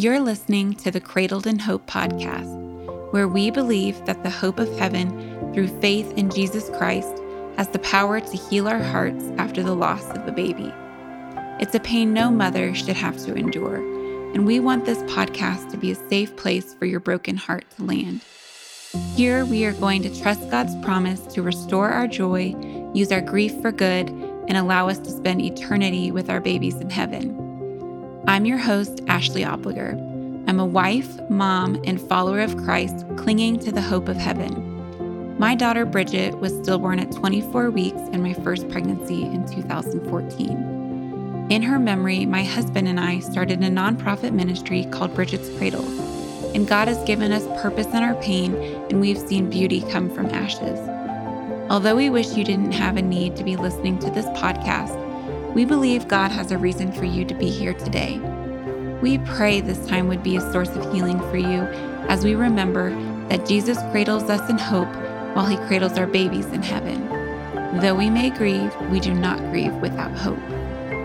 You're listening to the Cradled in Hope podcast, where we believe that the hope of heaven through faith in Jesus Christ has the power to heal our hearts after the loss of a baby. It's a pain no mother should have to endure, and we want this podcast to be a safe place for your broken heart to land. Here, we are going to trust God's promise to restore our joy, use our grief for good, and allow us to spend eternity with our babies in heaven. I'm your host, Ashley Opliger. I'm a wife, mom, and follower of Christ clinging to the hope of heaven. My daughter Bridget was stillborn at 24 weeks in my first pregnancy in 2014. In her memory, my husband and I started a nonprofit ministry called Bridget's Cradle. And God has given us purpose in our pain, and we've seen beauty come from ashes. Although we wish you didn't have a need to be listening to this podcast, we believe God has a reason for you to be here today. We pray this time would be a source of healing for you as we remember that Jesus cradles us in hope while he cradles our babies in heaven. Though we may grieve, we do not grieve without hope.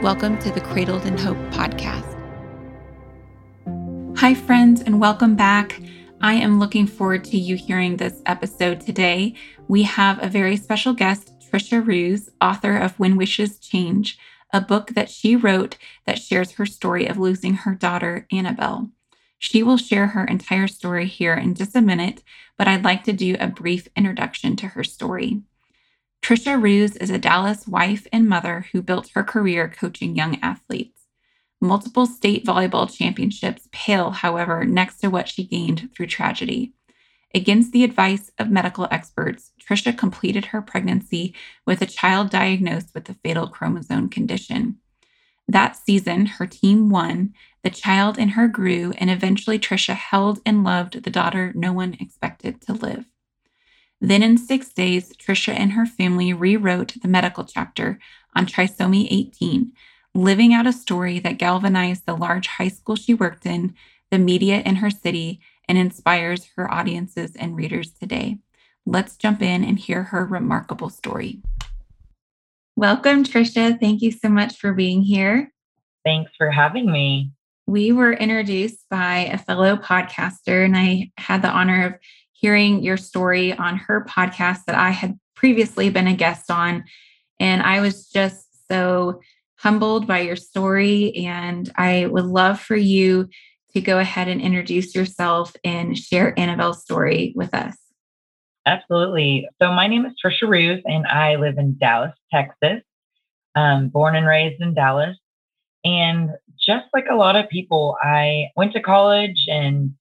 Welcome to the Cradled in Hope podcast. Hi, friends, and welcome back. I am looking forward to you hearing this episode today. We have a very special guest, Trisha Roos, author of When Wishes Change, a book that she wrote that shares her story of losing her daughter, Annabelle. She will share her entire story here in just a minute, but I'd like to do a brief introduction to her story. Trisha Roos is a Dallas wife and mother who built her career coaching young athletes. Multiple state volleyball championships pale, however, next to what she gained through tragedy. Against the advice of medical experts, Trisha completed her pregnancy with a child diagnosed with the fatal chromosome condition. That season, her team won, the child in her grew, and eventually Trisha held and loved the daughter no one expected to live. Then, in six days, Trisha and her family rewrote the medical chapter on trisomy 18, living out a story that galvanized the large high school she worked in, the media in her city, and inspires her audiences and readers today. Let's jump in and hear her remarkable story. Welcome, Trisha. Thank you so much for being here. Thanks for having me. We were introduced by a fellow podcaster, and I had the honor of hearing your story on her podcast that I had previously been a guest on. And I was just so humbled by your story. And I would love for you to go ahead and introduce yourself and share Annabelle's story with us. Absolutely. So, my name is Trisha Roos, and I live in Dallas, Texas. Um, born and raised in Dallas. And just like a lot of people, I went to college and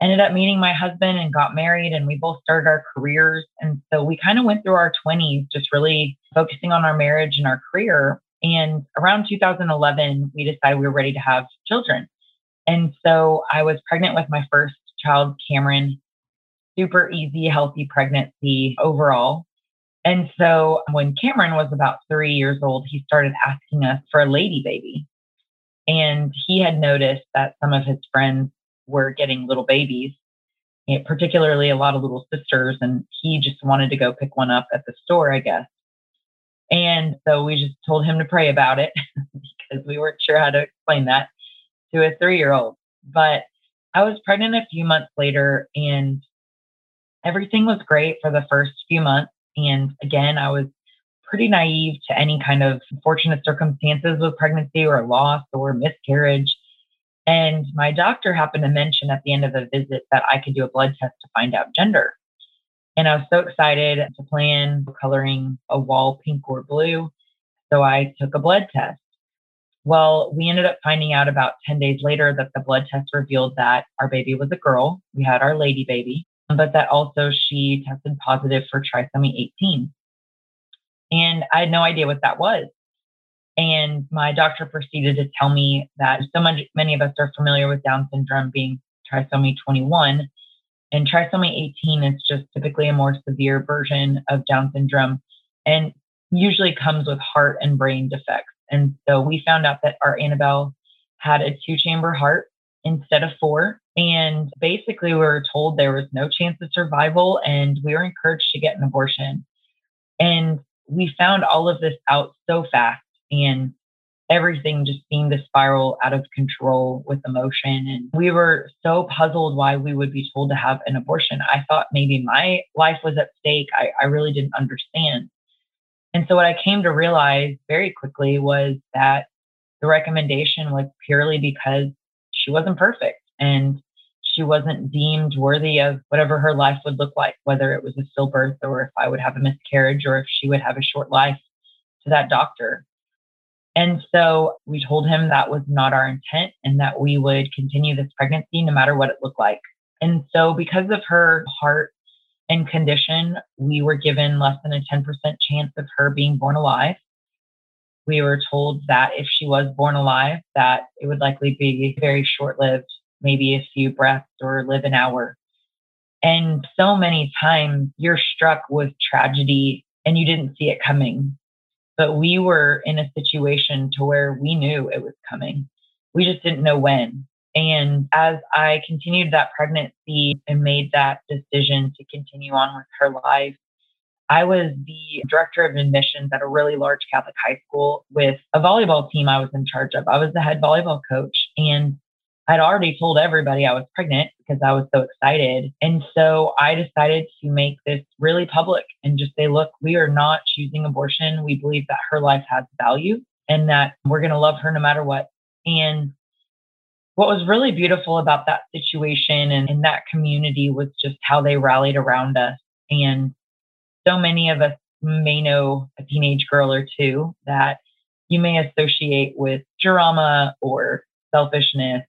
ended up meeting my husband and got married and we both started our careers and so we kind of went through our 20s just really focusing on our marriage and our career and around 2011 we decided we were ready to have children and so i was pregnant with my first child cameron super easy healthy pregnancy overall and so when cameron was about three years old he started asking us for a lady baby and he had noticed that some of his friends were getting little babies, eh, particularly a lot of little sisters. And he just wanted to go pick one up at the store, I guess. And so we just told him to pray about it because we weren't sure how to explain that to a three year old. But I was pregnant a few months later and everything was great for the first few months. And again, I was pretty naive to any kind of fortunate circumstances with pregnancy or loss or miscarriage. And my doctor happened to mention at the end of a visit that I could do a blood test to find out gender. And I was so excited to plan coloring a wall pink or blue. So I took a blood test. Well, we ended up finding out about 10 days later that the blood test revealed that our baby was a girl. We had our lady baby, um, but that also she tested positive for trisomy 18. And I had no idea what that was. And my doctor proceeded to tell me that so much, many of us are familiar with Down syndrome being trisomy 21. And trisomy 18 is just typically a more severe version of Down syndrome and usually comes with heart and brain defects. And so we found out that our Annabelle had a two chamber heart instead of four. And basically, we were told there was no chance of survival and we were encouraged to get an abortion. And we found all of this out so fast and everything just seemed to spiral out of control with emotion. And we were so puzzled why we would be told to have an abortion. I thought maybe my life was at stake. I, I really didn't understand. And so what I came to realize very quickly was that the recommendation was purely because she wasn't perfect and she wasn't deemed worthy of whatever her life would look like, whether it was a stillbirth or if I would have a miscarriage or if she would have a short life to that doctor. And so we told him that was not our intent and that we would continue this pregnancy no matter what it looked like. And so, because of her heart and condition, we were given less than a 10% chance of her being born alive. We were told that if she was born alive, that it would likely be very short-lived, maybe a few breaths or live an hour. And so many times you're struck with tragedy and you didn't see it coming but we were in a situation to where we knew it was coming. We just didn't know when. And as I continued that pregnancy and made that decision to continue on with her life, I was the director of admissions at a really large Catholic high school with a volleyball team I was in charge of. I was the head volleyball coach. And I'd already told everybody I was pregnant because I was so excited. And so I decided to make this really public and just say, look, we are not choosing abortion. We believe that her life has value and that we're going to love her no matter what. And what was really beautiful about that situation and in that community was just how they rallied around us. And so many of us may know a teenage girl or two that you may associate with drama or selfishness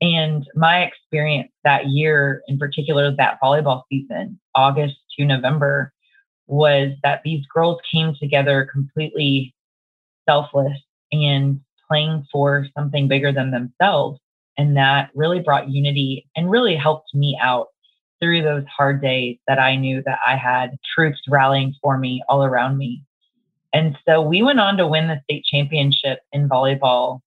and my experience that year, in particular, that volleyball season, August to November, was that these girls came together completely selfless and playing for something bigger than themselves. And that really brought unity and really helped me out through those hard days that I knew that I had troops rallying for me all around me. And so we went on to win the state championship in volleyball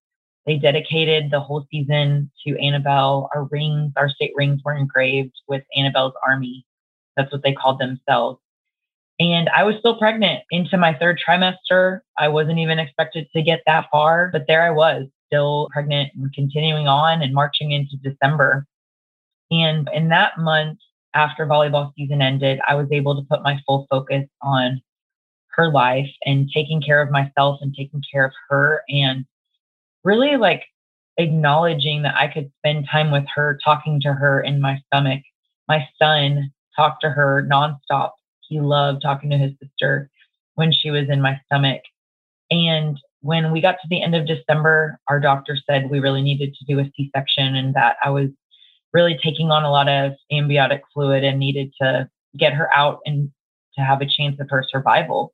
they dedicated the whole season to Annabelle. Our rings, our state rings were engraved with Annabelle's army. That's what they called themselves. And I was still pregnant into my third trimester. I wasn't even expected to get that far, but there I was, still pregnant and continuing on and marching into December. And in that month, after volleyball season ended, I was able to put my full focus on her life and taking care of myself and taking care of her and really like acknowledging that I could spend time with her, talking to her in my stomach. My son talked to her nonstop. He loved talking to his sister when she was in my stomach. And when we got to the end of December, our doctor said we really needed to do a C section and that I was really taking on a lot of amniotic fluid and needed to get her out and to have a chance of her survival.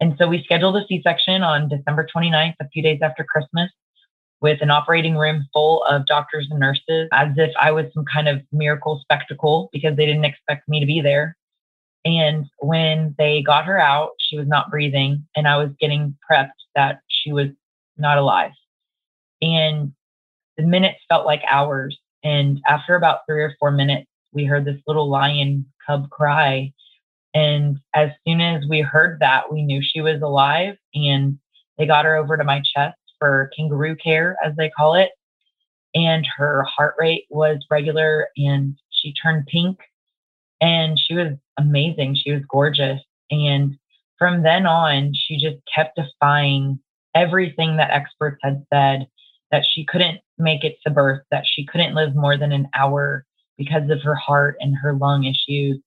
And so we scheduled a C section on December 29th, a few days after Christmas with an operating room full of doctors and nurses as if I was some kind of miracle spectacle because they didn't expect me to be there. And when they got her out, she was not breathing, and I was getting prepped that she was not alive. And the minutes felt like hours. And after about three or four minutes, we heard this little lion cub cry. And as soon as we heard that, we knew she was alive. And they got her over to my chest for kangaroo care, as they call it. And her heart rate was regular and she turned pink and she was amazing. She was gorgeous. And from then on, she just kept defying everything that experts had said that she couldn't make it to birth, that she couldn't live more than an hour because of her heart and her lung issues.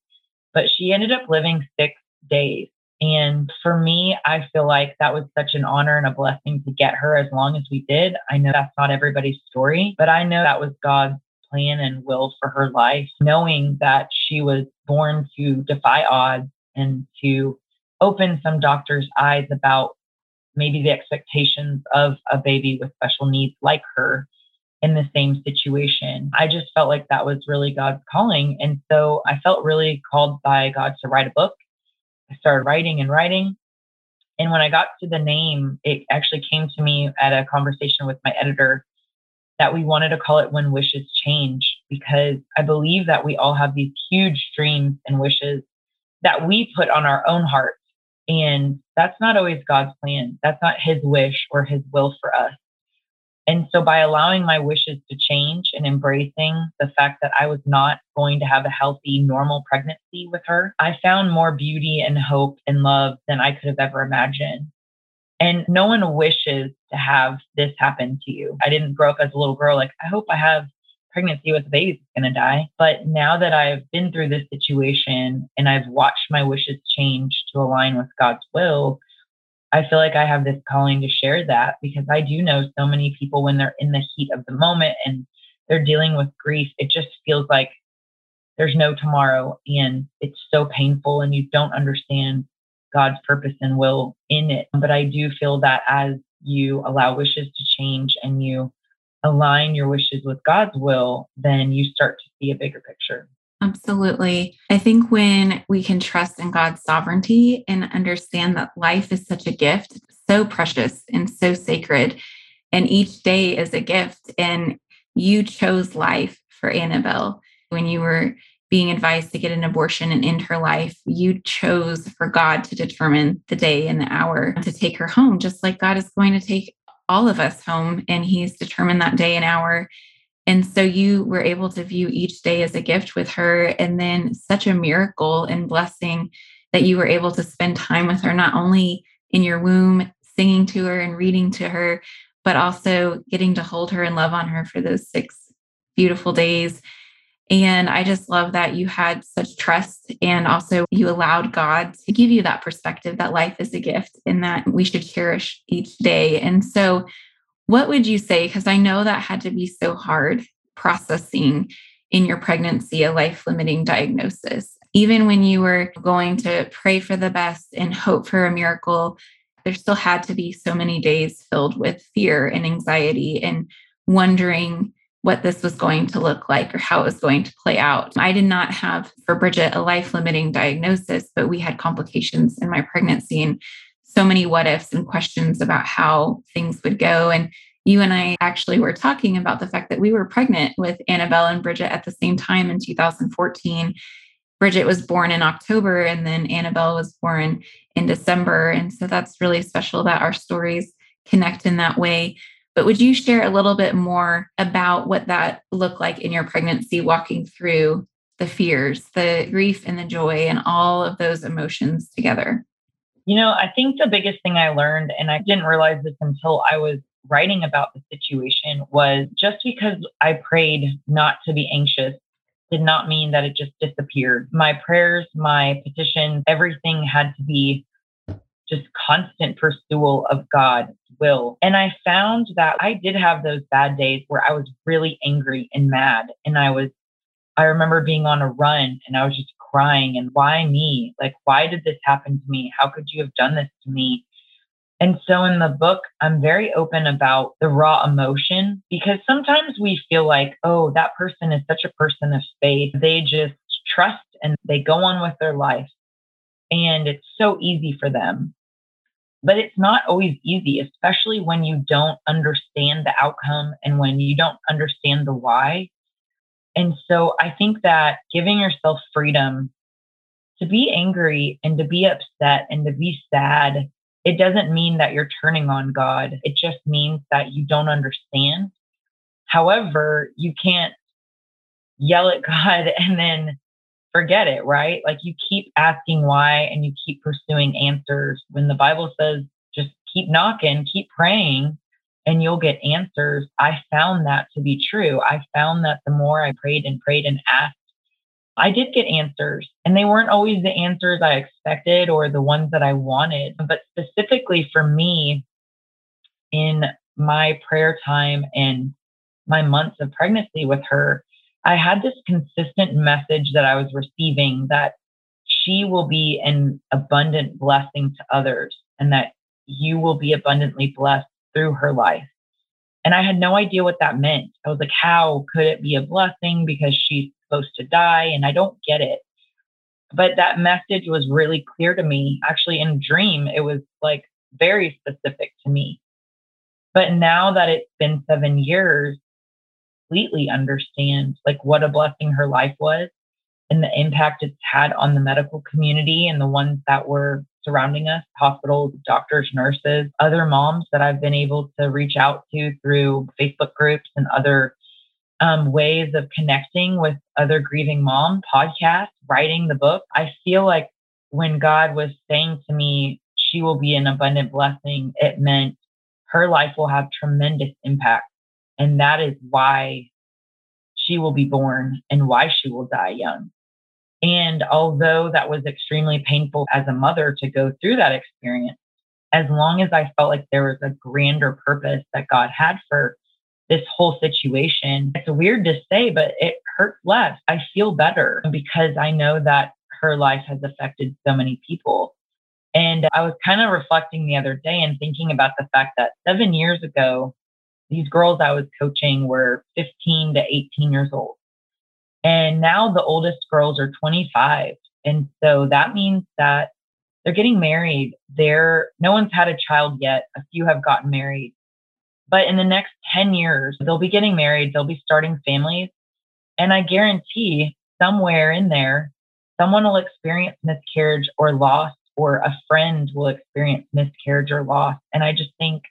But she ended up living six days. And for me, I feel like that was such an honor and a blessing to get her as long as we did. I know that's not everybody's story, but I know that was God's plan and will for her life, knowing that she was born to defy odds and to open some doctors' eyes about maybe the expectations of a baby with special needs like her in the same situation. I just felt like that was really God's calling. And so I felt really called by God to write a book I started writing and writing. And when I got to the name, it actually came to me at a conversation with my editor that we wanted to call it When Wishes Change because I believe that we all have these huge dreams and wishes that we put on our own hearts. And that's not always God's plan. That's not his wish or his will for us. And so by allowing my wishes to change and embracing the fact that I was not going to have a healthy, normal pregnancy with her, I found more beauty and hope and love than I could have ever imagined. And no one wishes to have this happen to you. I didn't grow up as a little girl like, I hope I have pregnancy with a baby that's going to die. But now that I've been through this situation and I've watched my wishes change to align with God's will, I feel like I have this calling to share that because I do know so many people when they're in the heat of the moment and they're dealing with grief, it just feels like there's no tomorrow and it's so painful and you don't understand God's purpose and will in it. But I do feel that as you allow wishes to change and you align your wishes with God's will, then you start to see a bigger picture. Absolutely. I think when we can trust in God's sovereignty and understand that life is such a gift, so precious and so sacred, and each day is a gift, and you chose life for Annabelle when you were being advised to get an abortion and end her life, you chose for God to determine the day and the hour to take her home, just like God is going to take all of us home. And He's determined that day and hour. And so you were able to view each day as a gift with her. And then such a miracle and blessing that you were able to spend time with her, not only in your womb, singing to her and reading to her, but also getting to hold her and love on her for those six beautiful days and I just love that you had such trust and also you allowed God to give you that perspective that life is a gift and that we should cherish each day. And so, what would you say? Because I know that had to be so hard processing in your pregnancy a life limiting diagnosis. Even when you were going to pray for the best and hope for a miracle, there still had to be so many days filled with fear and anxiety and wondering what this was going to look like or how it was going to play out. I did not have for Bridget a life limiting diagnosis, but we had complications in my pregnancy and so many what ifs and questions about how things would go. And you and I actually were talking about the fact that we were pregnant with Annabelle and Bridget at the same time in 2014. Bridget was born in October and then Annabelle was born in December. And so that's really special that our stories connect in that way. But would you share a little bit more about what that looked like in your pregnancy, walking through the fears, the grief, and the joy, and all of those emotions together? You know, I think the biggest thing I learned, and I didn't realize this until I was writing about the situation, was just because I prayed not to be anxious did not mean that it just disappeared. My prayers, my petitions, everything had to be just constant pursuit of God's will. And I found that I did have those bad days where I was really angry and mad. And I was, I remember being on a run and I was just crying and why me? Like, why did this happen to me? How could you have done this to me? And so in the book, I'm very open about the raw emotion because sometimes we feel like, oh, that person is such a person of faith. They just trust and they go on with their life and it's so easy for them. But it's not always easy, especially when you don't understand the outcome and when you don't understand the why. And so I think that giving yourself freedom to be angry and to be upset and to be sad, it doesn't mean that you're turning on God. It just means that you don't understand. However, you can't yell at God and then forget it, right? Like you keep asking why and you keep pursuing answers. When the Bible says just keep knocking, keep praying, and you'll get answers, I found that to be true. I found that the more I prayed and prayed and asked, I did get answers, and they weren't always the answers I expected or the ones that I wanted. But specifically for me, in my prayer time and my months of pregnancy with her, I had this consistent message that I was receiving that she will be an abundant blessing to others and that you will be abundantly blessed through her life. And I had no idea what that meant. I was like, how could it be a blessing because she's supposed to die? And I don't get it. But that message was really clear to me. Actually, in dream, it was like very specific to me. But now that it's been seven years, completely understand like what a blessing her life was and the impact it's had on the medical community and the ones that were surrounding us hospitals, doctors, nurses, other moms that I've been able to reach out to through Facebook groups and other um, ways of connecting with other grieving mom, podcasts, writing the book. I feel like when God was saying to me, she will be an abundant blessing, it meant her life will have tremendous impact. And that is why she will be born and why she will die young. And although that was extremely painful as a mother to go through that experience, as long as I felt like there was a grander purpose that God had for this whole situation, it's weird to say, but it hurts less. I feel better because I know that her life has affected so many people. And I was kind of reflecting the other day and thinking about the fact that seven years ago, these girls I was coaching were 15 to 18 years old. And now the oldest girls are 25. And so that means that they're getting married. They're no one's had a child yet. A few have gotten married. But in the next 10 years, they'll be getting married, they'll be starting families. And I guarantee somewhere in there, someone will experience miscarriage or loss, or a friend will experience miscarriage or loss. And I just think,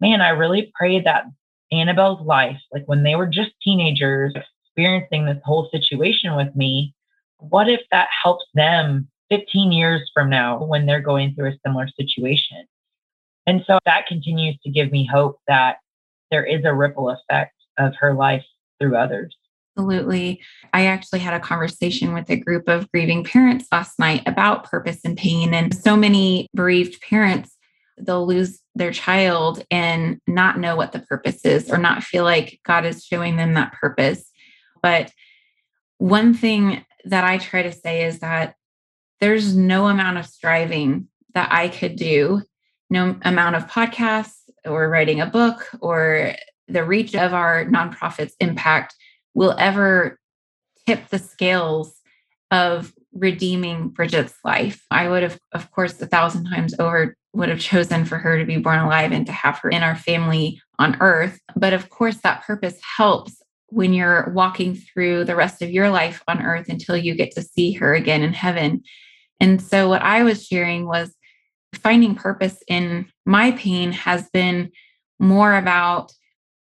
man, I really pray that Annabelle's life, like when they were just teenagers, experiencing this whole situation with me, what if that helps them 15 years from now when they're going through a similar situation? And so that continues to give me hope that there is a ripple effect of her life through others. Absolutely. I actually had a conversation with a group of grieving parents last night about purpose and pain. And so many bereaved parents, they'll lose their child and not know what the purpose is or not feel like God is showing them that purpose. But one thing that I try to say is that there's no amount of striving that I could do, no amount of podcasts or writing a book or the reach of our nonprofit's impact will ever tip the scales of redeeming Bridget's life. I would have, of course, a thousand times over would have chosen for her to be born alive and to have her in our family on earth. But of course, that purpose helps when you're walking through the rest of your life on earth until you get to see her again in heaven. And so, what I was sharing was finding purpose in my pain has been more about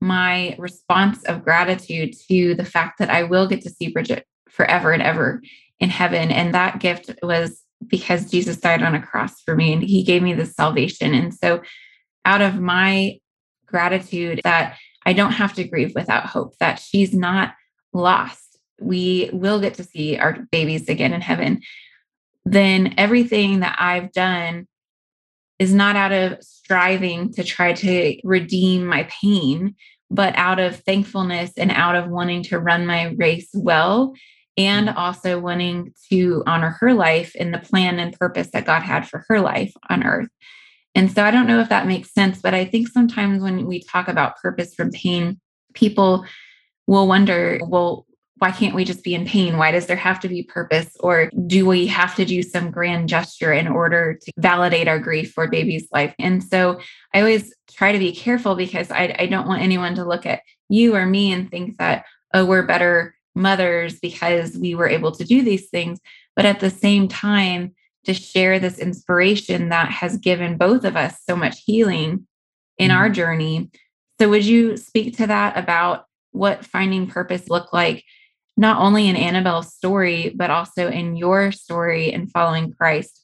my response of gratitude to the fact that I will get to see Bridget forever and ever in heaven. And that gift was because Jesus died on a cross for me and he gave me this salvation. And so, out of my gratitude that I don't have to grieve without hope that she's not lost. We will get to see our babies again in heaven. Then everything that I've done is not out of striving to try to redeem my pain, but out of thankfulness and out of wanting to run my race well and mm-hmm. also wanting to honor her life in the plan and purpose that God had for her life on earth. And so I don't know if that makes sense, but I think sometimes when we talk about purpose from pain, people will wonder, well, why can't we just be in pain? Why does there have to be purpose? Or do we have to do some grand gesture in order to validate our grief for baby's life? And so I always try to be careful because I, I don't want anyone to look at you or me and think that, oh, we're better mothers because we were able to do these things. But at the same time, to share this inspiration that has given both of us so much healing in mm-hmm. our journey. So, would you speak to that about what finding purpose looked like, not only in Annabelle's story, but also in your story and following Christ?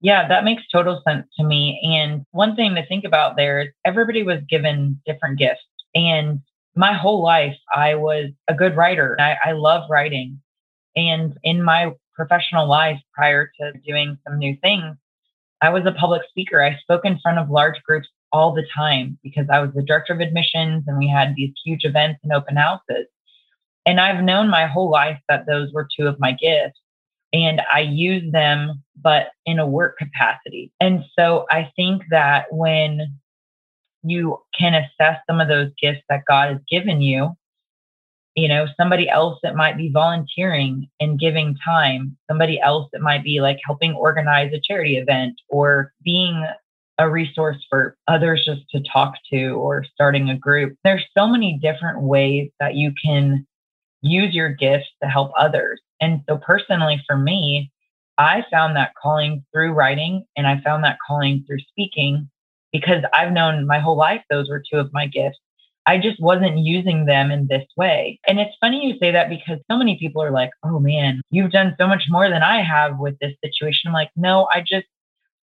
Yeah, that makes total sense to me. And one thing to think about there is everybody was given different gifts. And my whole life, I was a good writer. I, I love writing. And in my professional life prior to doing some new things, I was a public speaker. I spoke in front of large groups all the time because I was the director of admissions and we had these huge events and open houses. And I've known my whole life that those were two of my gifts and I use them, but in a work capacity. And so I think that when you can assess some of those gifts that God has given you. You know somebody else that might be volunteering and giving time somebody else that might be like helping organize a charity event or being a resource for others just to talk to or starting a group. There's so many different ways that you can use your gifts to help others. And so, personally, for me, I found that calling through writing and I found that calling through speaking because I've known my whole life those were two of my gifts. I just wasn't using them in this way. And it's funny you say that because so many people are like, oh man, you've done so much more than I have with this situation. I'm like, no, I just,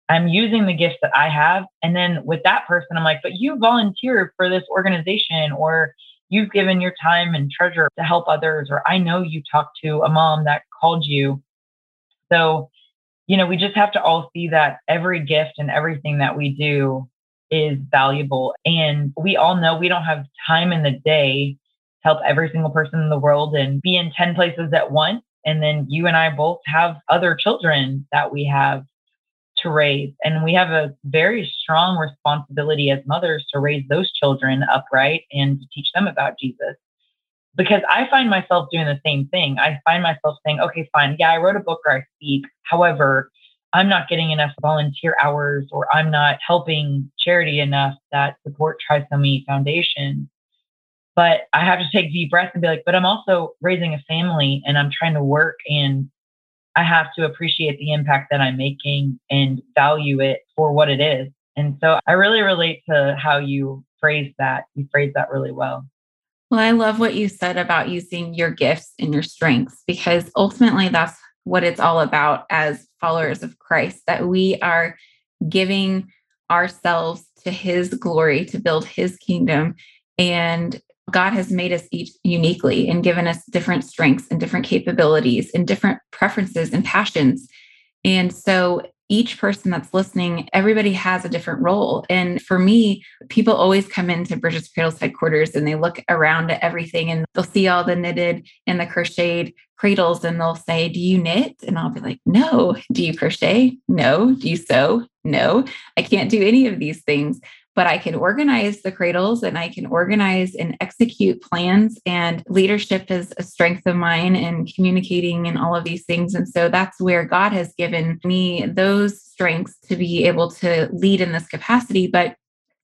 I'm using the gifts that I have. And then with that person, I'm like, but you volunteered for this organization or you've given your time and treasure to help others, or I know you talked to a mom that called you. So, you know, we just have to all see that every gift and everything that we do is valuable. And we all know we don't have time in the day to help every single person in the world and be in 10 places at once. And then you and I both have other children that we have to raise. And we have a very strong responsibility as mothers to raise those children upright and to teach them about Jesus. Because I find myself doing the same thing. I find myself saying, okay, fine. Yeah, I wrote a book or I speak. However, I'm not getting enough volunteer hours or I'm not helping charity enough that support Trisomy Foundation. But I have to take deep breaths and be like, but I'm also raising a family and I'm trying to work and I have to appreciate the impact that I'm making and value it for what it is. And so I really relate to how you phrase that. You phrase that really well. Well, I love what you said about using your gifts and your strengths because ultimately that's what it's all about as followers of Christ, that we are giving ourselves to his glory to build his kingdom. And God has made us each uniquely and given us different strengths and different capabilities and different preferences and passions. And so each person that's listening, everybody has a different role. And for me, people always come into Bridget's Cradles headquarters and they look around at everything and they'll see all the knitted and the crocheted cradles and they'll say, Do you knit? And I'll be like, No. Do you crochet? No. Do you sew? No. I can't do any of these things but I can organize the cradles and I can organize and execute plans. And leadership is a strength of mine and communicating and all of these things. And so that's where God has given me those strengths to be able to lead in this capacity. But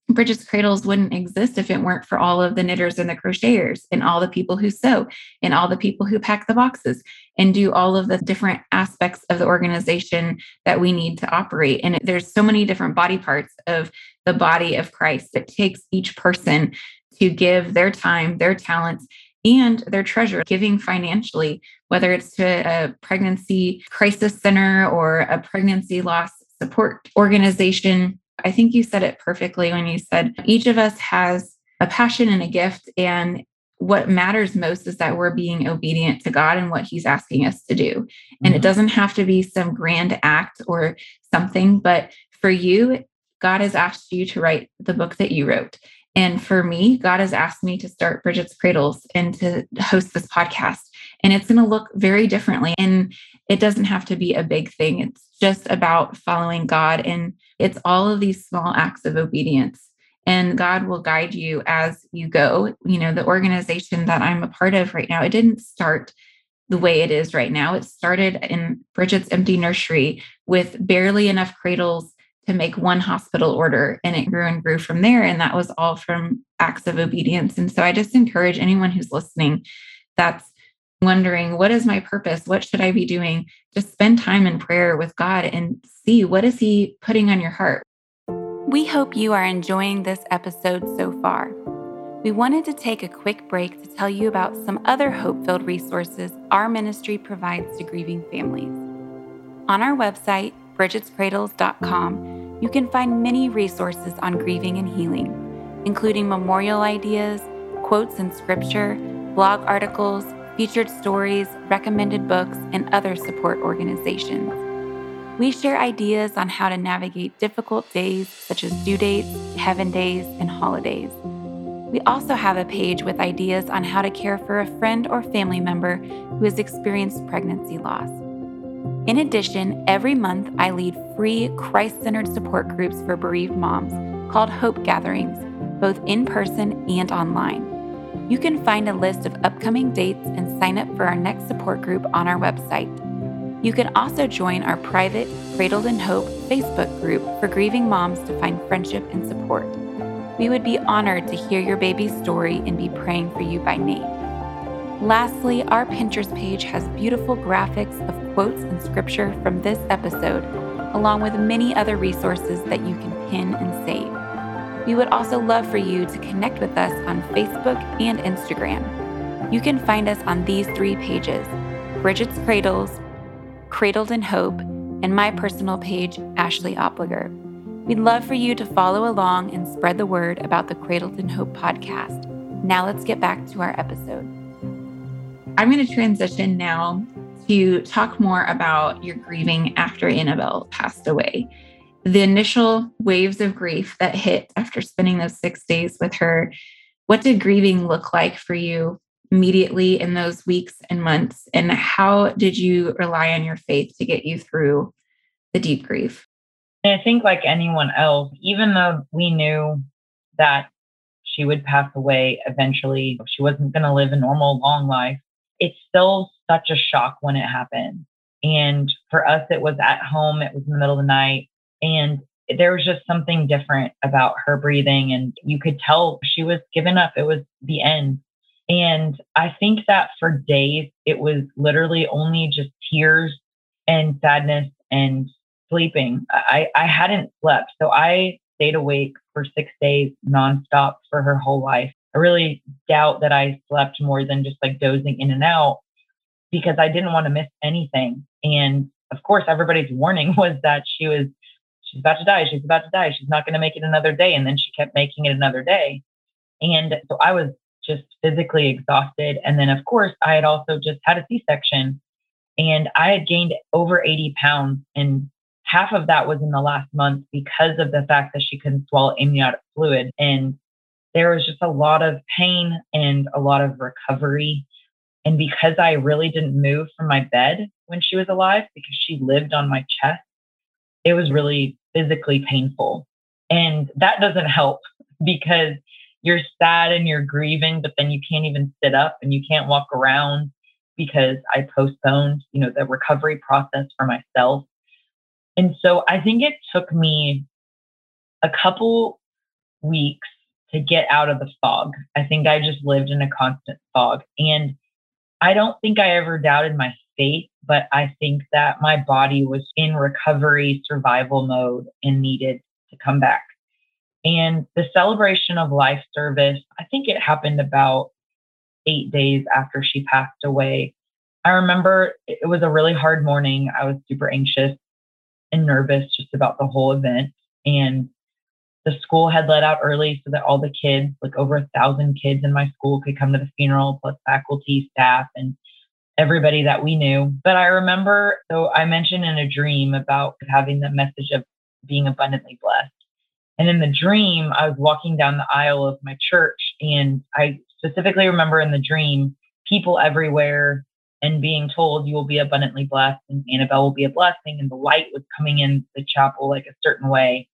Bridget's Cradles wouldn't exist if it weren't for all of the knitters and the crocheters and all the people who sew and all the people who pack the boxes and do all of the different aspects of the organization that we need to operate. And there's so many different body parts of the body of Christ. It takes each person to give their time, their talents, and their treasure, giving financially, whether it's to a pregnancy crisis center or a pregnancy loss support organization I think you said it perfectly when you said each of us has a passion and a gift. And what matters most is that we're being obedient to God and what He's asking us to do. And mm-hmm. it doesn't have to be some grand act or something, but for you, God has asked you to write the book that you wrote. And for me, God has asked me to start Bridget's Cradles and to host this podcast. And it's going to look very differently. And it doesn't have to be a big thing. It's just about following God. And it's all of these small acts of obedience. And God will guide you as you go. You know, the organization that I'm a part of right now, it didn't start the way it is right now. It started in Bridget's Empty Nursery with barely enough cradles to make one hospital order and it grew and grew from there and that was all from acts of obedience and so i just encourage anyone who's listening that's wondering what is my purpose? What should i be doing? Just spend time in prayer with god and see what is he putting on your heart. We hope you are enjoying this episode so far. We wanted to take a quick break to tell you about some other hope filled resources our ministry provides to grieving families. On our website bridgetscradles.com, you can find many resources on grieving and healing, including memorial ideas, quotes in scripture, blog articles, featured stories, recommended books, and other support organizations. We share ideas on how to navigate difficult days such as due dates, heaven days, and holidays. We also have a page with ideas on how to care for a friend or family member who has experienced pregnancy loss. In addition, every month I lead free Christ centered support groups for bereaved moms called Hope Gatherings, both in person and online. You can find a list of upcoming dates and sign up for our next support group on our website. You can also join our private Cradled in Hope Facebook group for grieving moms to find friendship and support. We would be honored to hear your baby's story and be praying for you by name. Lastly, our Pinterest page has beautiful graphics of quotes and scripture from this episode, along with many other resources that you can pin and save. We would also love for you to connect with us on Facebook and Instagram. You can find us on these three pages Bridget's Cradles, Cradled in Hope, and my personal page, Ashley Opliger. We'd love for you to follow along and spread the word about the Cradled in Hope podcast. Now let's get back to our episode. I'm going to transition now to talk more about your grieving after Annabelle passed away. The initial waves of grief that hit after spending those six days with her. What did grieving look like for you immediately in those weeks and months? And how did you rely on your faith to get you through the deep grief? I think, like anyone else, even though we knew that she would pass away eventually, she wasn't going to live a normal, long life, it's still such a shock when it happened. And for us, it was at home, it was in the middle of the night. And there was just something different about her breathing. And you could tell she was giving up. It was the end. And I think that for days, it was literally only just tears and sadness and sleeping. I, I hadn't slept. So I stayed awake for six days nonstop for her whole life. I really doubt that I slept more than just like dozing in and out because I didn't want to miss anything. And of course, everybody's warning was that she was, she's about to die. She's about to die. She's not going to make it another day. And then she kept making it another day. And so I was just physically exhausted. And then, of course, I had also just had a C section and I had gained over 80 pounds. And half of that was in the last month because of the fact that she couldn't swallow amniotic fluid. And there was just a lot of pain and a lot of recovery. And because I really didn't move from my bed when she was alive, because she lived on my chest, it was really physically painful. And that doesn't help because you're sad and you're grieving, but then you can't even sit up and you can't walk around because I postponed, you know, the recovery process for myself. And so I think it took me a couple weeks to get out of the fog. I think I just lived in a constant fog. And I don't think I ever doubted my but I think that my body was in recovery survival mode and needed to come back. And the celebration of life service, I think it happened about eight days after she passed away. I remember it was a really hard morning. I was super anxious and nervous just about the whole event. And the school had let out early so that all the kids, like over a thousand kids in my school, could come to the funeral, plus faculty, staff, and everybody that we knew. But I remember, so I mentioned in a dream about having the message of being abundantly blessed. And in the dream, I was walking down the aisle of my church, and I specifically remember in the dream people everywhere and being told you will be abundantly blessed and Annabelle will be a blessing, and the light was coming in the chapel like a certain way.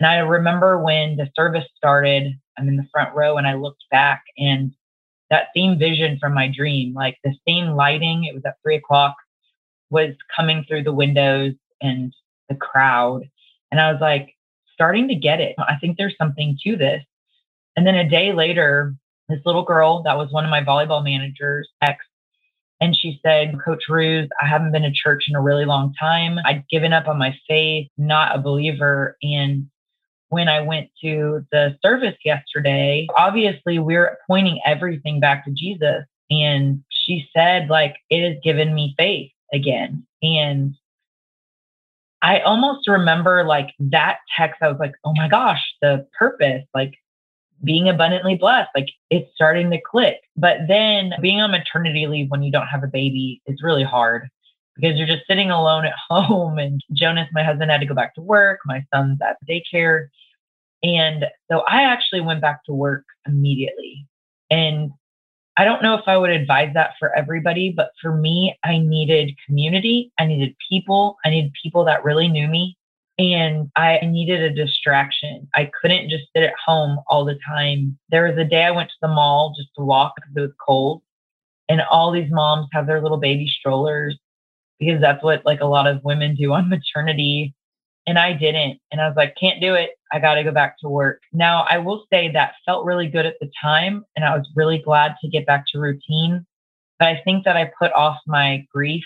And I remember when the service started, I'm in the front row and I looked back and that same vision from my dream, like the same lighting, it was at three o'clock, was coming through the windows and the crowd. And I was like, starting to get it. I think there's something to this. And then a day later, this little girl that was one of my volleyball managers, ex, and she said, Coach Roos, I haven't been to church in a really long time. I'd given up on my faith, not a believer. And when I went to the service yesterday, obviously we're pointing everything back to Jesus. And she said, like, it has given me faith again. And I almost remember like that text. I was like, oh my gosh, the purpose, like being abundantly blessed, like it's starting to click. But then being on maternity leave when you don't have a baby is really hard because you're just sitting alone at home. And Jonas, my husband, had to go back to work. My son's at daycare. And so I actually went back to work immediately. And I don't know if I would advise that for everybody, but for me, I needed community. I needed people. I needed people that really knew me. And I needed a distraction. I couldn't just sit at home all the time. There was a day I went to the mall just to walk because it was cold. And all these moms have their little baby strollers because that's what like a lot of women do on maternity and I didn't. And I was like, can't do it. I got to go back to work. Now, I will say that felt really good at the time. And I was really glad to get back to routine. But I think that I put off my grief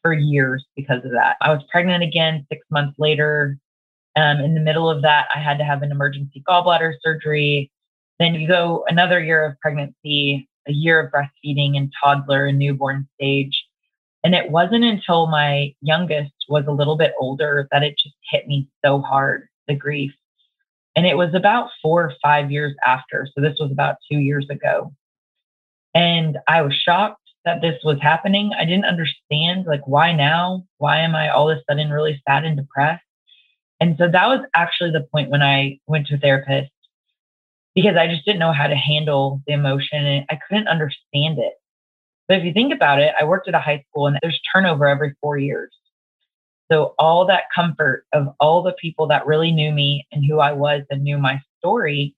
for years because of that. I was pregnant again six months later. Um, in the middle of that, I had to have an emergency gallbladder surgery. Then you go another year of pregnancy, a year of breastfeeding and toddler and newborn stage. And it wasn't until my youngest was a little bit older that it just hit me so hard, the grief. And it was about four or five years after. So this was about two years ago. And I was shocked that this was happening. I didn't understand, like, why now? Why am I all of a sudden really sad and depressed? And so that was actually the point when I went to a therapist because I just didn't know how to handle the emotion and I couldn't understand it. But if you think about it, I worked at a high school and there's turnover every four years. So all that comfort of all the people that really knew me and who I was and knew my story,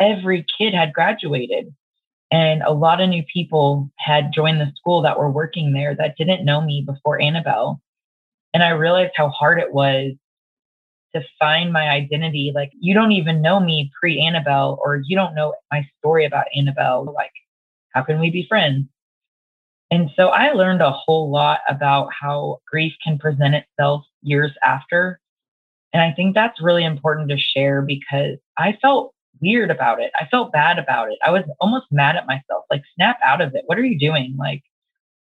every kid had graduated. And a lot of new people had joined the school that were working there that didn't know me before Annabelle. And I realized how hard it was to find my identity. Like, you don't even know me pre Annabelle, or you don't know my story about Annabelle. Like, how can we be friends? And so I learned a whole lot about how grief can present itself years after. And I think that's really important to share because I felt weird about it. I felt bad about it. I was almost mad at myself, like, snap out of it. What are you doing? Like,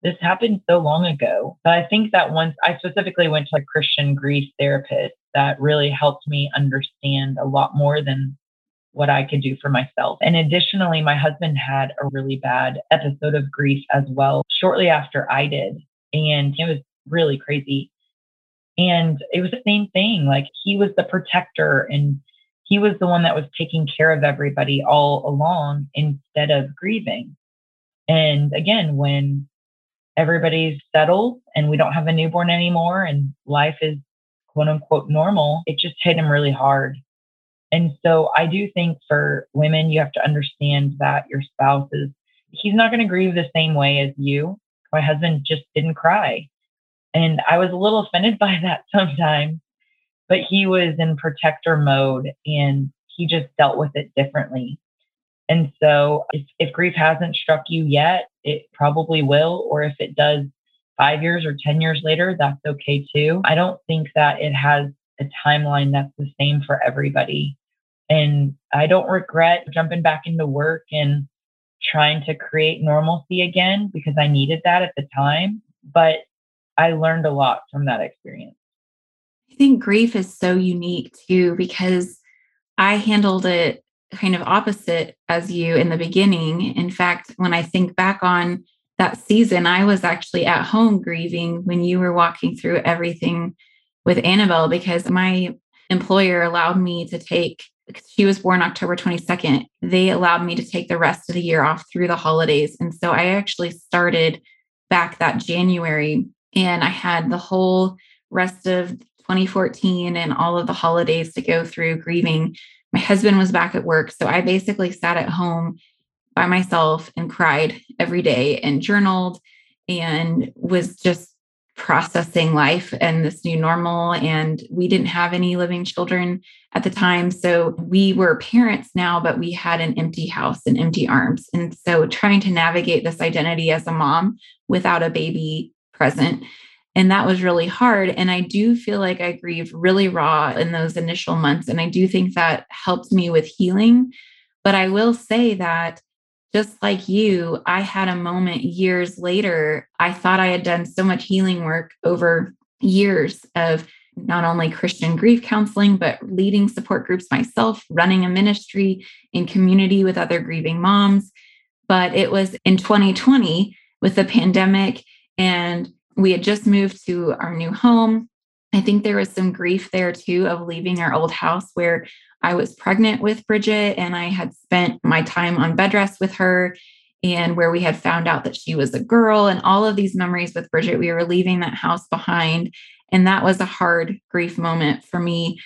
this happened so long ago. But I think that once I specifically went to a Christian grief therapist that really helped me understand a lot more than what I could do for myself. And additionally, my husband had a really bad episode of grief as well shortly after I did. And it was really crazy. And it was the same thing. Like he was the protector and he was the one that was taking care of everybody all along instead of grieving. And again, when everybody's settled and we don't have a newborn anymore and life is quote unquote normal, it just hit him really hard. And so I do think for women, you have to understand that your spouse is, he's not going to grieve the same way as you. My husband just didn't cry. And I was a little offended by that sometimes, but he was in protector mode and he just dealt with it differently. And so if, if grief hasn't struck you yet, it probably will. Or if it does five years or 10 years later, that's okay too. I don't think that it has a timeline that's the same for everybody. And I don't regret jumping back into work and trying to create normalcy again because I needed that at the time. But I learned a lot from that experience. I think grief is so unique too because I handled it kind of opposite as you in the beginning. In fact, when I think back on that season, I was actually at home grieving when you were walking through everything with Annabelle because my employer allowed me to take she was born October 22nd. They allowed me to take the rest of the year off through the holidays. And so I actually started back that January and I had the whole rest of 2014 and all of the holidays to go through grieving. My husband was back at work. So I basically sat at home by myself and cried every day and journaled and was just processing life and this new normal. And we didn't have any living children at the time. So we were parents now, but we had an empty house and empty arms. And so trying to navigate this identity as a mom without a baby present. And that was really hard. And I do feel like I grieved really raw in those initial months. And I do think that helped me with healing. But I will say that just like you, I had a moment years later. I thought I had done so much healing work over years of not only Christian grief counseling, but leading support groups myself, running a ministry in community with other grieving moms. But it was in 2020 with the pandemic, and we had just moved to our new home. I think there was some grief there too of leaving our old house where I was pregnant with Bridget and I had spent my time on bed rest with her and where we had found out that she was a girl and all of these memories with Bridget. We were leaving that house behind. And that was a hard grief moment for me.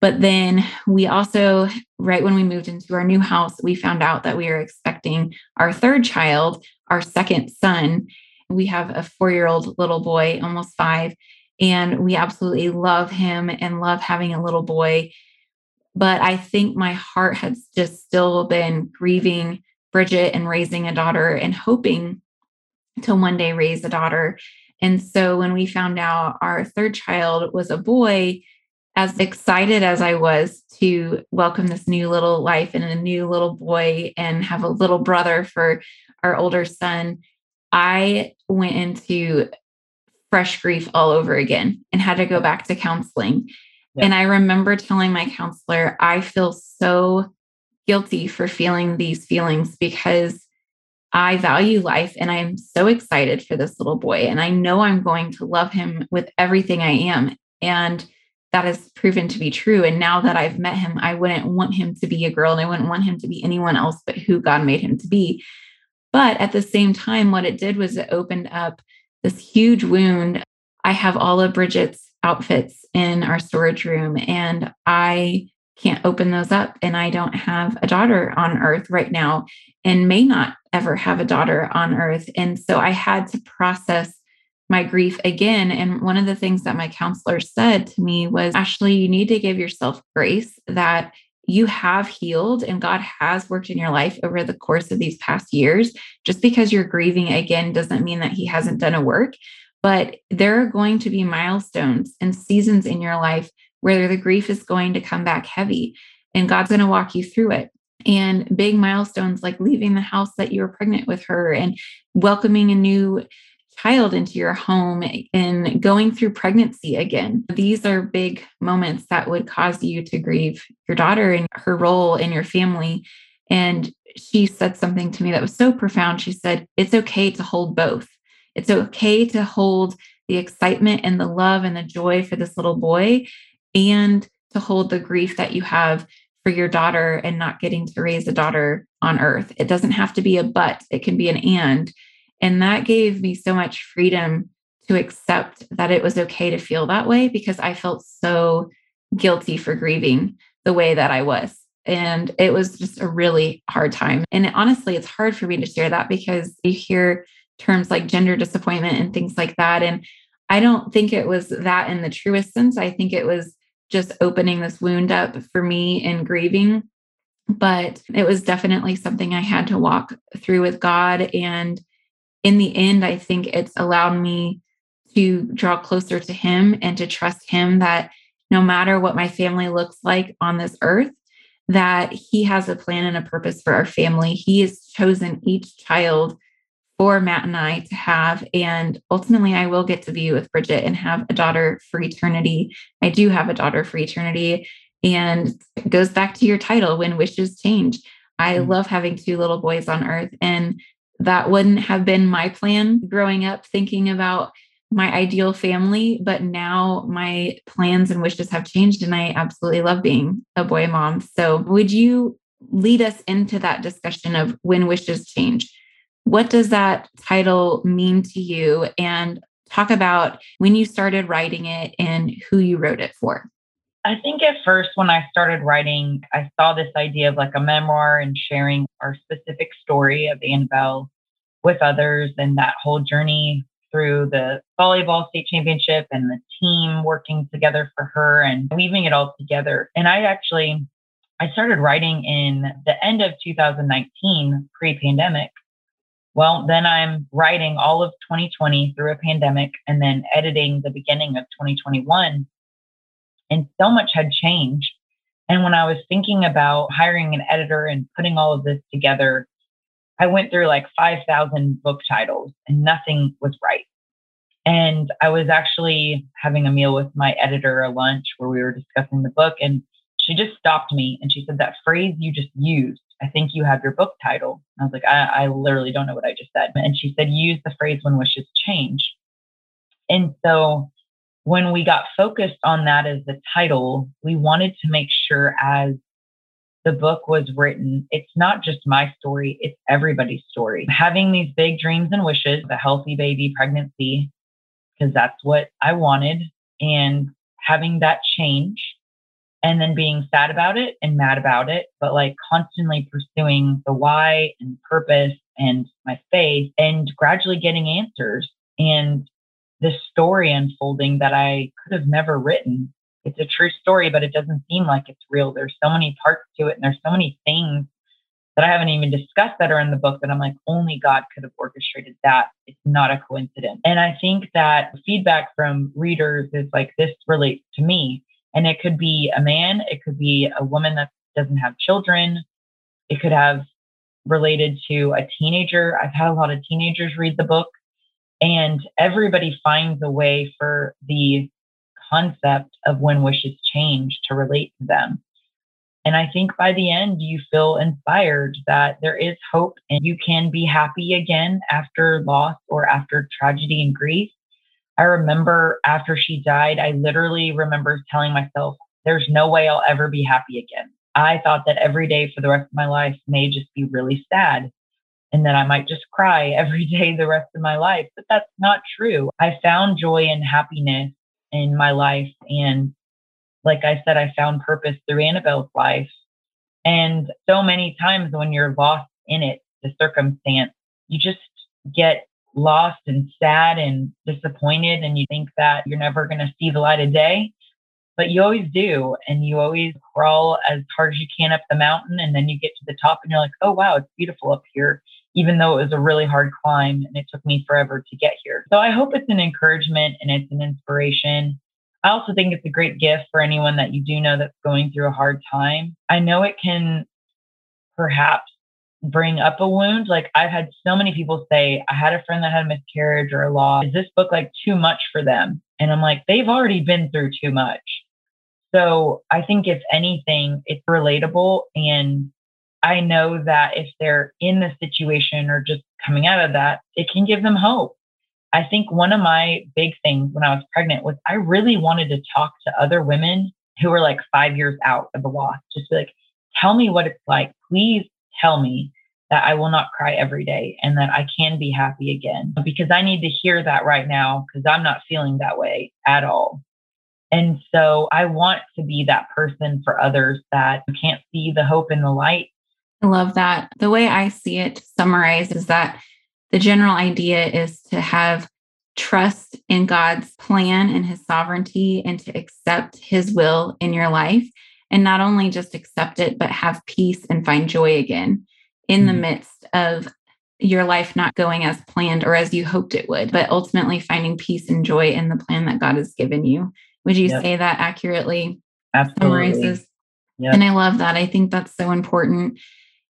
But then we also, right when we moved into our new house, we found out that we were expecting our third child, our second son. We have a four year old little boy, almost five, and we absolutely love him and love having a little boy. But I think my heart has just still been grieving Bridget and raising a daughter and hoping to one day raise a daughter. And so when we found out our third child was a boy, as excited as I was to welcome this new little life and a new little boy and have a little brother for our older son, I went into fresh grief all over again and had to go back to counseling. And I remember telling my counselor, I feel so guilty for feeling these feelings because I value life and I'm so excited for this little boy. And I know I'm going to love him with everything I am. And that has proven to be true. And now that I've met him, I wouldn't want him to be a girl and I wouldn't want him to be anyone else but who God made him to be. But at the same time, what it did was it opened up this huge wound. I have all of Bridget's outfits in our storage room, and I can't open those up. And I don't have a daughter on earth right now and may not ever have a daughter on earth. And so I had to process my grief again. And one of the things that my counselor said to me was Ashley, you need to give yourself grace that you have healed and God has worked in your life over the course of these past years. Just because you're grieving again doesn't mean that He hasn't done a work, but there are going to be milestones and seasons in your life where the grief is going to come back heavy and God's going to walk you through it. And big milestones like leaving the house that you were pregnant with her and welcoming a new child into your home and going through pregnancy again. These are big moments that would cause you to grieve your daughter and her role in your family. And she said something to me that was so profound. She said, It's okay to hold both. It's okay to hold the excitement and the love and the joy for this little boy and to hold the grief that you have for your daughter and not getting to raise a daughter on earth. It doesn't have to be a but, it can be an and. And that gave me so much freedom to accept that it was okay to feel that way because I felt so guilty for grieving the way that I was. And it was just a really hard time. And honestly, it's hard for me to share that because you hear terms like gender disappointment and things like that. And I don't think it was that in the truest sense. I think it was just opening this wound up for me in grieving. But it was definitely something I had to walk through with God. And in the end, I think it's allowed me to draw closer to Him and to trust Him that no matter what my family looks like on this earth, that He has a plan and a purpose for our family. He has chosen each child for Matt and I to have. And ultimately, I will get to be with Bridget and have a daughter for eternity. I do have a daughter for eternity. And it goes back to your title when wishes change. I mm-hmm. love having two little boys on earth. And that wouldn't have been my plan growing up, thinking about my ideal family. But now my plans and wishes have changed, and I absolutely love being a boy mom. So, would you lead us into that discussion of when wishes change? What does that title mean to you? And talk about when you started writing it and who you wrote it for. I think at first, when I started writing, I saw this idea of like a memoir and sharing our specific story of Annabelle with others and that whole journey through the volleyball state championship and the team working together for her and weaving it all together. And I actually, I started writing in the end of 2019, pre pandemic. Well, then I'm writing all of 2020 through a pandemic and then editing the beginning of 2021 and so much had changed. And when I was thinking about hiring an editor and putting all of this together, I went through like 5,000 book titles and nothing was right. And I was actually having a meal with my editor, a lunch where we were discussing the book. And she just stopped me and she said, That phrase you just used, I think you have your book title. I was like, I, I literally don't know what I just said. And she said, Use the phrase when wishes change. And so when we got focused on that as the title, we wanted to make sure as the book was written, it's not just my story, it's everybody's story. Having these big dreams and wishes, a healthy baby pregnancy, because that's what I wanted, and having that change and then being sad about it and mad about it, but like constantly pursuing the why and purpose and my faith and gradually getting answers. And this story unfolding that I could have never written. It's a true story, but it doesn't seem like it's real. There's so many parts to it, and there's so many things that I haven't even discussed that are in the book that I'm like, only God could have orchestrated that. It's not a coincidence. And I think that feedback from readers is like, this relates to me. And it could be a man, it could be a woman that doesn't have children, it could have related to a teenager. I've had a lot of teenagers read the book, and everybody finds a way for the concept of when wishes change to relate to them. And I think by the end, you feel inspired that there is hope and you can be happy again after loss or after tragedy and grief. I remember after she died, I literally remember telling myself, there's no way I'll ever be happy again. I thought that every day for the rest of my life may just be really sad and that I might just cry every day the rest of my life. But that's not true. I found joy and happiness in my life. And like I said, I found purpose through Annabelle's life. And so many times when you're lost in it, the circumstance, you just get lost and sad and disappointed, and you think that you're never going to see the light of day. But you always do. And you always crawl as hard as you can up the mountain. And then you get to the top and you're like, oh, wow, it's beautiful up here, even though it was a really hard climb and it took me forever to get here. So I hope it's an encouragement and it's an inspiration I also think it's a great gift for anyone that you do know that's going through a hard time. I know it can perhaps bring up a wound. Like I've had so many people say, I had a friend that had a miscarriage or a loss. Is this book like too much for them? And I'm like, they've already been through too much. So I think if anything, it's relatable. And I know that if they're in the situation or just coming out of that, it can give them hope. I think one of my big things when I was pregnant was I really wanted to talk to other women who were like five years out of the loss. Just like, tell me what it's like. Please tell me that I will not cry every day and that I can be happy again because I need to hear that right now because I'm not feeling that way at all. And so I want to be that person for others that can't see the hope in the light. I love that. The way I see it summarized is that the general idea is to have trust in God's plan and his sovereignty and to accept his will in your life. And not only just accept it, but have peace and find joy again in mm-hmm. the midst of your life not going as planned or as you hoped it would, but ultimately finding peace and joy in the plan that God has given you. Would you yep. say that accurately Absolutely. summarizes? Yep. And I love that. I think that's so important.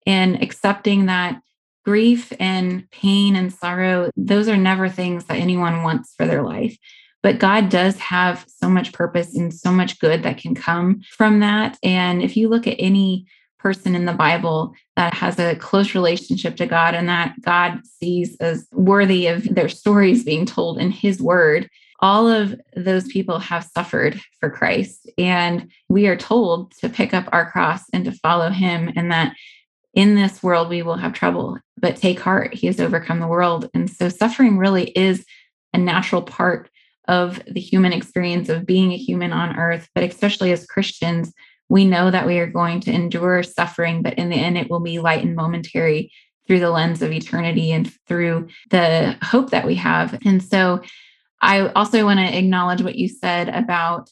And accepting that grief and pain and sorrow, those are never things that anyone wants for their life. But God does have so much purpose and so much good that can come from that. And if you look at any person in the Bible that has a close relationship to God and that God sees as worthy of their stories being told in His word, all of those people have suffered for Christ. And we are told to pick up our cross and to follow Him, and that in this world we will have trouble, but take heart, he has overcome the world. And so suffering really is a natural part of the human experience of being a human on earth, but especially as Christians, we know that we are going to endure suffering, but in the end, it will be light and momentary through the lens of eternity and through the hope that we have. And so I also want to acknowledge what you said about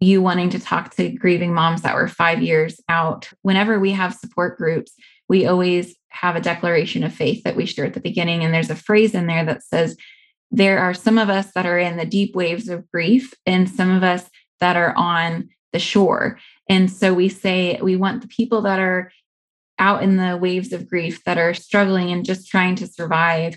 you wanting to talk to grieving moms that were five years out. Whenever we have support groups, we always have a declaration of faith that we share at the beginning. And there's a phrase in there that says, there are some of us that are in the deep waves of grief, and some of us that are on the shore. And so we say we want the people that are out in the waves of grief that are struggling and just trying to survive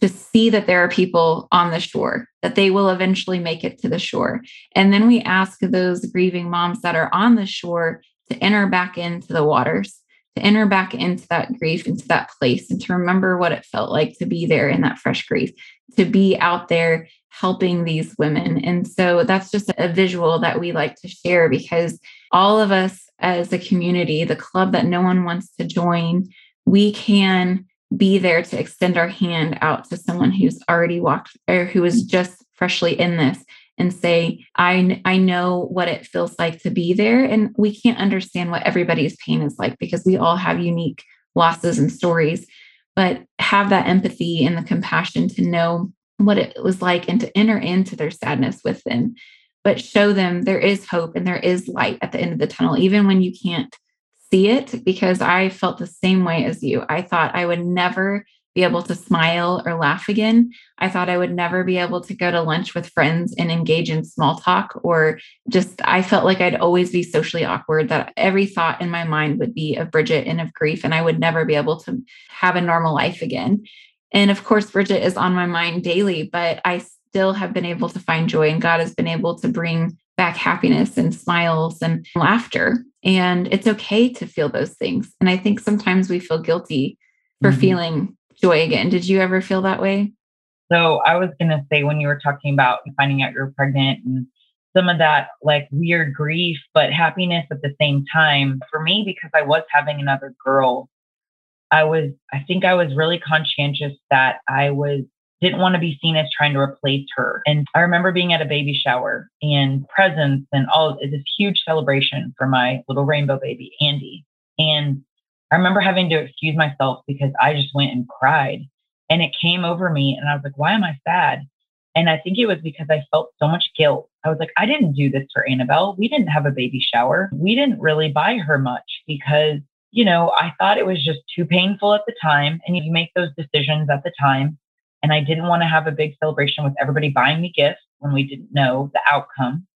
to see that there are people on the shore, that they will eventually make it to the shore. And then we ask those grieving moms that are on the shore to enter back into the waters to enter back into that grief, into that place, and to remember what it felt like to be there in that fresh grief, to be out there helping these women. And so that's just a visual that we like to share because all of us as a community, the club that no one wants to join, we can be there to extend our hand out to someone who's already walked or who is just freshly in this and say i i know what it feels like to be there and we can't understand what everybody's pain is like because we all have unique losses and stories but have that empathy and the compassion to know what it was like and to enter into their sadness with them but show them there is hope and there is light at the end of the tunnel even when you can't see it because I felt the same way as you. I thought I would never be able to smile or laugh again. I thought I would never be able to go to lunch with friends and engage in small talk, or just I felt like I'd always be socially awkward, that every thought in my mind would be of Bridget and of grief, and I would never be able to have a normal life again. And of course, Bridget is on my mind daily, but I still have been able to find joy, and God has been able to bring back happiness and smiles and laughter. And it's okay to feel those things. And I think sometimes we feel guilty for mm-hmm. feeling joy again. Did you ever feel that way? So I was going to say when you were talking about finding out you're pregnant and some of that like weird grief, but happiness at the same time. For me, because I was having another girl, I was, I think I was really conscientious that I was didn't want to be seen as trying to replace her. And I remember being at a baby shower and presents and all this huge celebration for my little rainbow baby, Andy. And I remember having to excuse myself because I just went and cried. And it came over me and I was like, why am I sad? And I think it was because I felt so much guilt. I was like, I didn't do this for Annabelle. We didn't have a baby shower. We didn't really buy her much because, you know, I thought it was just too painful at the time. And you make those decisions at the time. And I didn't want to have a big celebration with everybody buying me gifts when we didn't know the outcome.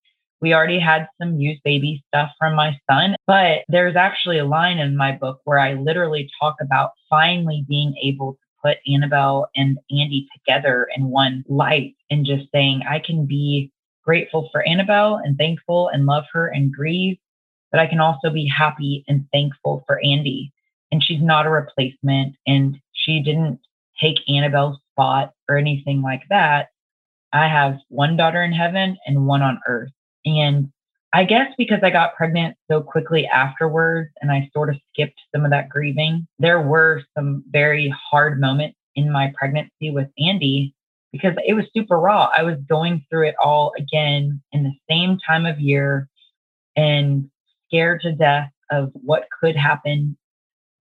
We already had some used baby stuff from my son, but there's actually a line in my book where I literally talk about finally being able to put Annabelle and Andy together in one light and just saying, I can be grateful for Annabelle and thankful and love her and grieve, but I can also be happy and thankful for Andy. And she's not a replacement and she didn't take Annabelle's spot or anything like that. I have one daughter in heaven and one on earth. And I guess because I got pregnant so quickly afterwards and I sort of skipped some of that grieving, there were some very hard moments in my pregnancy with Andy because it was super raw. I was going through it all again in the same time of year and scared to death of what could happen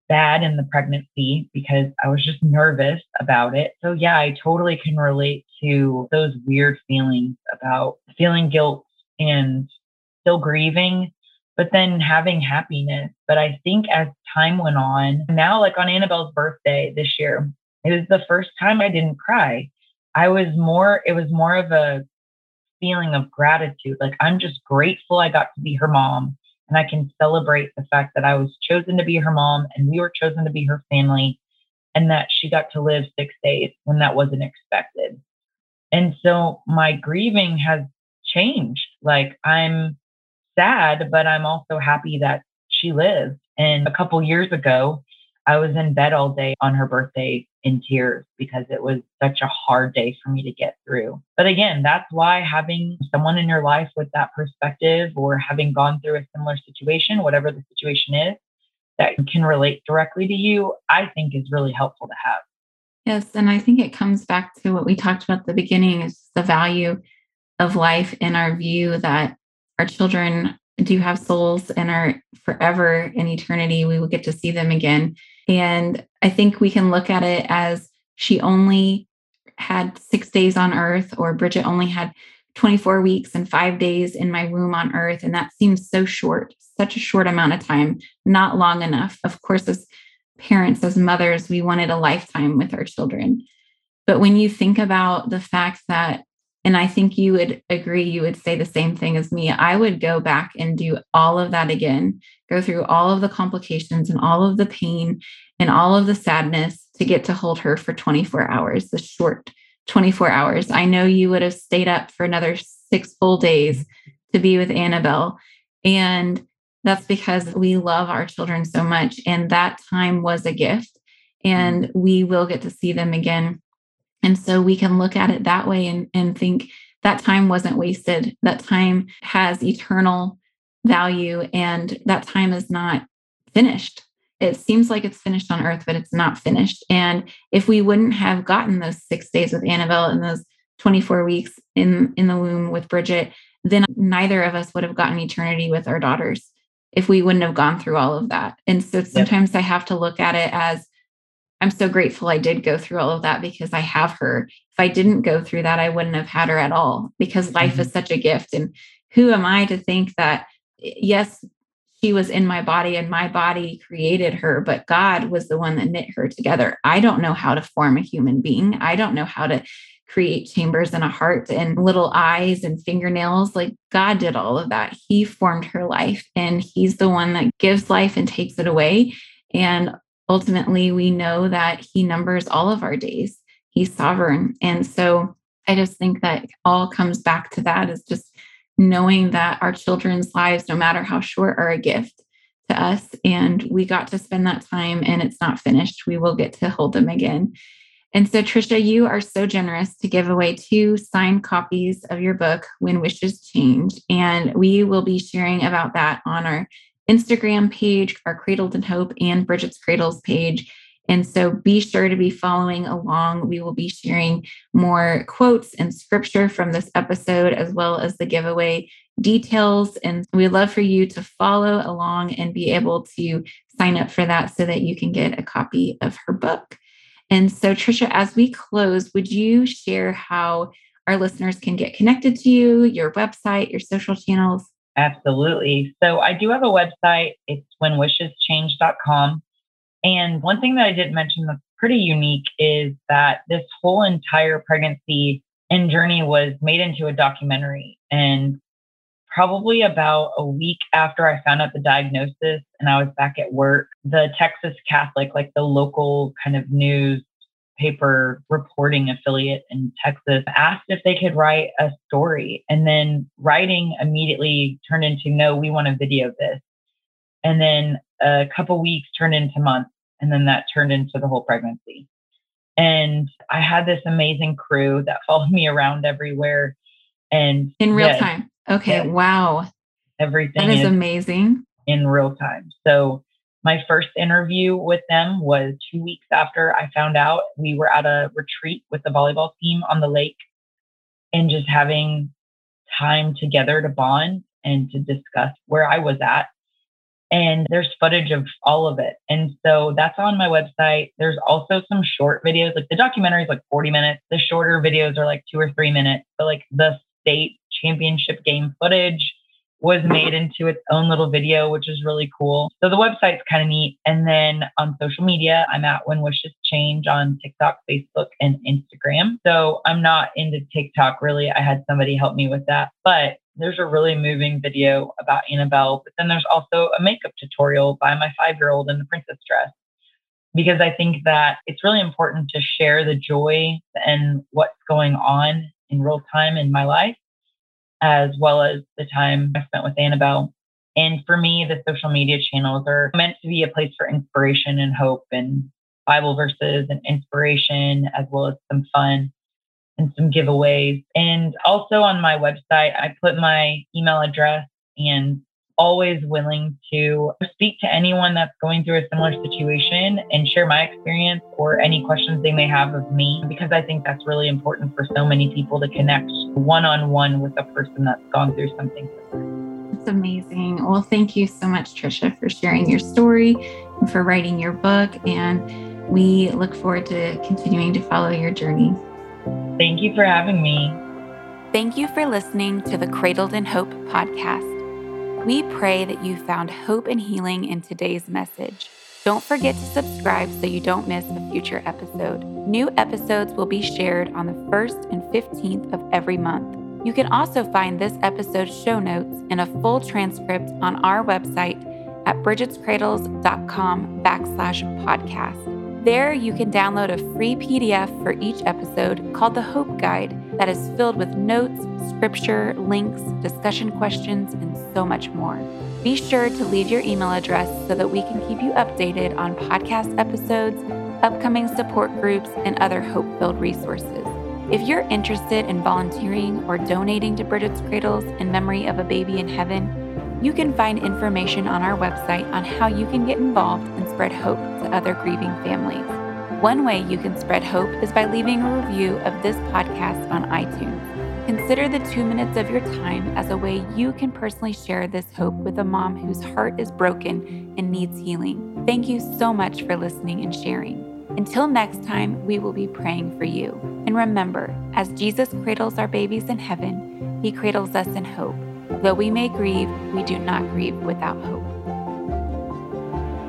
bad in the pregnancy because I was just nervous about it. So, yeah, I totally can relate to those weird feelings about feeling guilt and still grieving, but then having happiness. But I think as time went on, now, like on Annabelle's birthday this year, it was the first time I didn't cry. I was more, it was more of a feeling of gratitude. Like, I'm just grateful I got to be her mom and I can celebrate the fact that I was chosen to be her mom and we were chosen to be her family and that she got to live six days when that wasn't expected. And so my grieving has changed. Like I'm sad, but I'm also happy that she lived. And a couple years ago, I was in bed all day on her birthday in tears because it was such a hard day for me to get through. But again, that's why having someone in your life with that perspective or having gone through a similar situation, whatever the situation is, that can relate directly to you, I think is really helpful to have. Yes. And I think it comes back to what we talked about at the beginning is the value of life in our view that our children do have souls and are forever in eternity. We will get to see them again. And I think we can look at it as she only had six days on earth, or Bridget only had 24 weeks and five days in my womb on earth. And that seems so short, such a short amount of time, not long enough. Of course, as parents, as mothers, we wanted a lifetime with our children. But when you think about the fact that and I think you would agree, you would say the same thing as me. I would go back and do all of that again, go through all of the complications and all of the pain and all of the sadness to get to hold her for 24 hours, the short 24 hours. I know you would have stayed up for another six full days to be with Annabelle. And that's because we love our children so much. And that time was a gift. And we will get to see them again and so we can look at it that way and, and think that time wasn't wasted. That time has eternal value and that time is not finished. It seems like it's finished on earth, but it's not finished. And if we wouldn't have gotten those six days with Annabelle and those 24 weeks in, in the womb with Bridget, then neither of us would have gotten eternity with our daughters if we wouldn't have gone through all of that. And so sometimes yep. I have to look at it as I'm so grateful I did go through all of that because I have her. If I didn't go through that, I wouldn't have had her at all because life mm-hmm. is such a gift. And who am I to think that, yes, she was in my body and my body created her, but God was the one that knit her together. I don't know how to form a human being. I don't know how to create chambers in a heart and little eyes and fingernails. Like God did all of that. He formed her life and He's the one that gives life and takes it away. And ultimately, we know that He numbers all of our days. He's sovereign. And so I just think that all comes back to that is just knowing that our children's lives, no matter how short, are a gift to us. And we got to spend that time and it's not finished. We will get to hold them again. And so, Trisha, you are so generous to give away two signed copies of your book, When Wishes Change. And we will be sharing about that on our Instagram page, our Cradled in Hope, and Bridget's Cradles page. And so be sure to be following along. We will be sharing more quotes and scripture from this episode, as well as the giveaway details. And we'd love for you to follow along and be able to sign up for that so that you can get a copy of her book. And so, Trisha, as we close, would you share how our listeners can get connected to you, your website, your social channels? Absolutely. So, I do have a website. It's whenwisheschange.com. And one thing that I didn't mention that's pretty unique is that this whole entire pregnancy and journey was made into a documentary. And probably about a week after I found out the diagnosis and I was back at work, the Texas Catholic, like the local kind of news paper reporting affiliate in Texas, asked if they could write a story. And then writing immediately turned into no, we want to video this. And then a couple weeks turned into months. And then that turned into the whole pregnancy. And I had this amazing crew that followed me around everywhere. And in real yes, time. Okay. Yes, wow. Everything that is, is amazing. In real time. So my first interview with them was two weeks after I found out we were at a retreat with the volleyball team on the lake and just having time together to bond and to discuss where I was at and there's footage of all of it. And so that's on my website. There's also some short videos, like the documentary is like 40 minutes. The shorter videos are like two or three minutes. But like the state championship game footage was made into its own little video, which is really cool. So the website's kind of neat. And then on social media, I'm at When Wishes Change on TikTok, Facebook, and Instagram. So I'm not into TikTok really. I had somebody help me with that. But there's a really moving video about Annabelle, but then there's also a makeup tutorial by my five year old in the princess dress. Because I think that it's really important to share the joy and what's going on in real time in my life, as well as the time I spent with Annabelle. And for me, the social media channels are meant to be a place for inspiration and hope and Bible verses and inspiration, as well as some fun and some giveaways. And also on my website, I put my email address and always willing to speak to anyone that's going through a similar situation and share my experience or any questions they may have of me because I think that's really important for so many people to connect one on one with a person that's gone through something similar. It's amazing. Well, thank you so much, Trisha, for sharing your story and for writing your book. And we look forward to continuing to follow your journey. Thank you for having me. Thank you for listening to the Cradled in Hope podcast. We pray that you found hope and healing in today's message. Don't forget to subscribe so you don't miss a future episode. New episodes will be shared on the 1st and 15th of every month. You can also find this episode's show notes and a full transcript on our website at bridgetscradles.com backslash podcast. There, you can download a free PDF for each episode called the Hope Guide that is filled with notes, scripture, links, discussion questions, and so much more. Be sure to leave your email address so that we can keep you updated on podcast episodes, upcoming support groups, and other hope filled resources. If you're interested in volunteering or donating to Bridget's Cradles in memory of a baby in heaven, you can find information on our website on how you can get involved and spread hope to other grieving families. One way you can spread hope is by leaving a review of this podcast on iTunes. Consider the two minutes of your time as a way you can personally share this hope with a mom whose heart is broken and needs healing. Thank you so much for listening and sharing. Until next time, we will be praying for you. And remember, as Jesus cradles our babies in heaven, he cradles us in hope. Though we may grieve, we do not grieve without hope.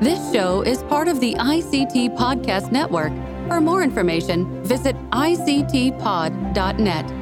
This show is part of the ICT Podcast Network. For more information, visit ictpod.net.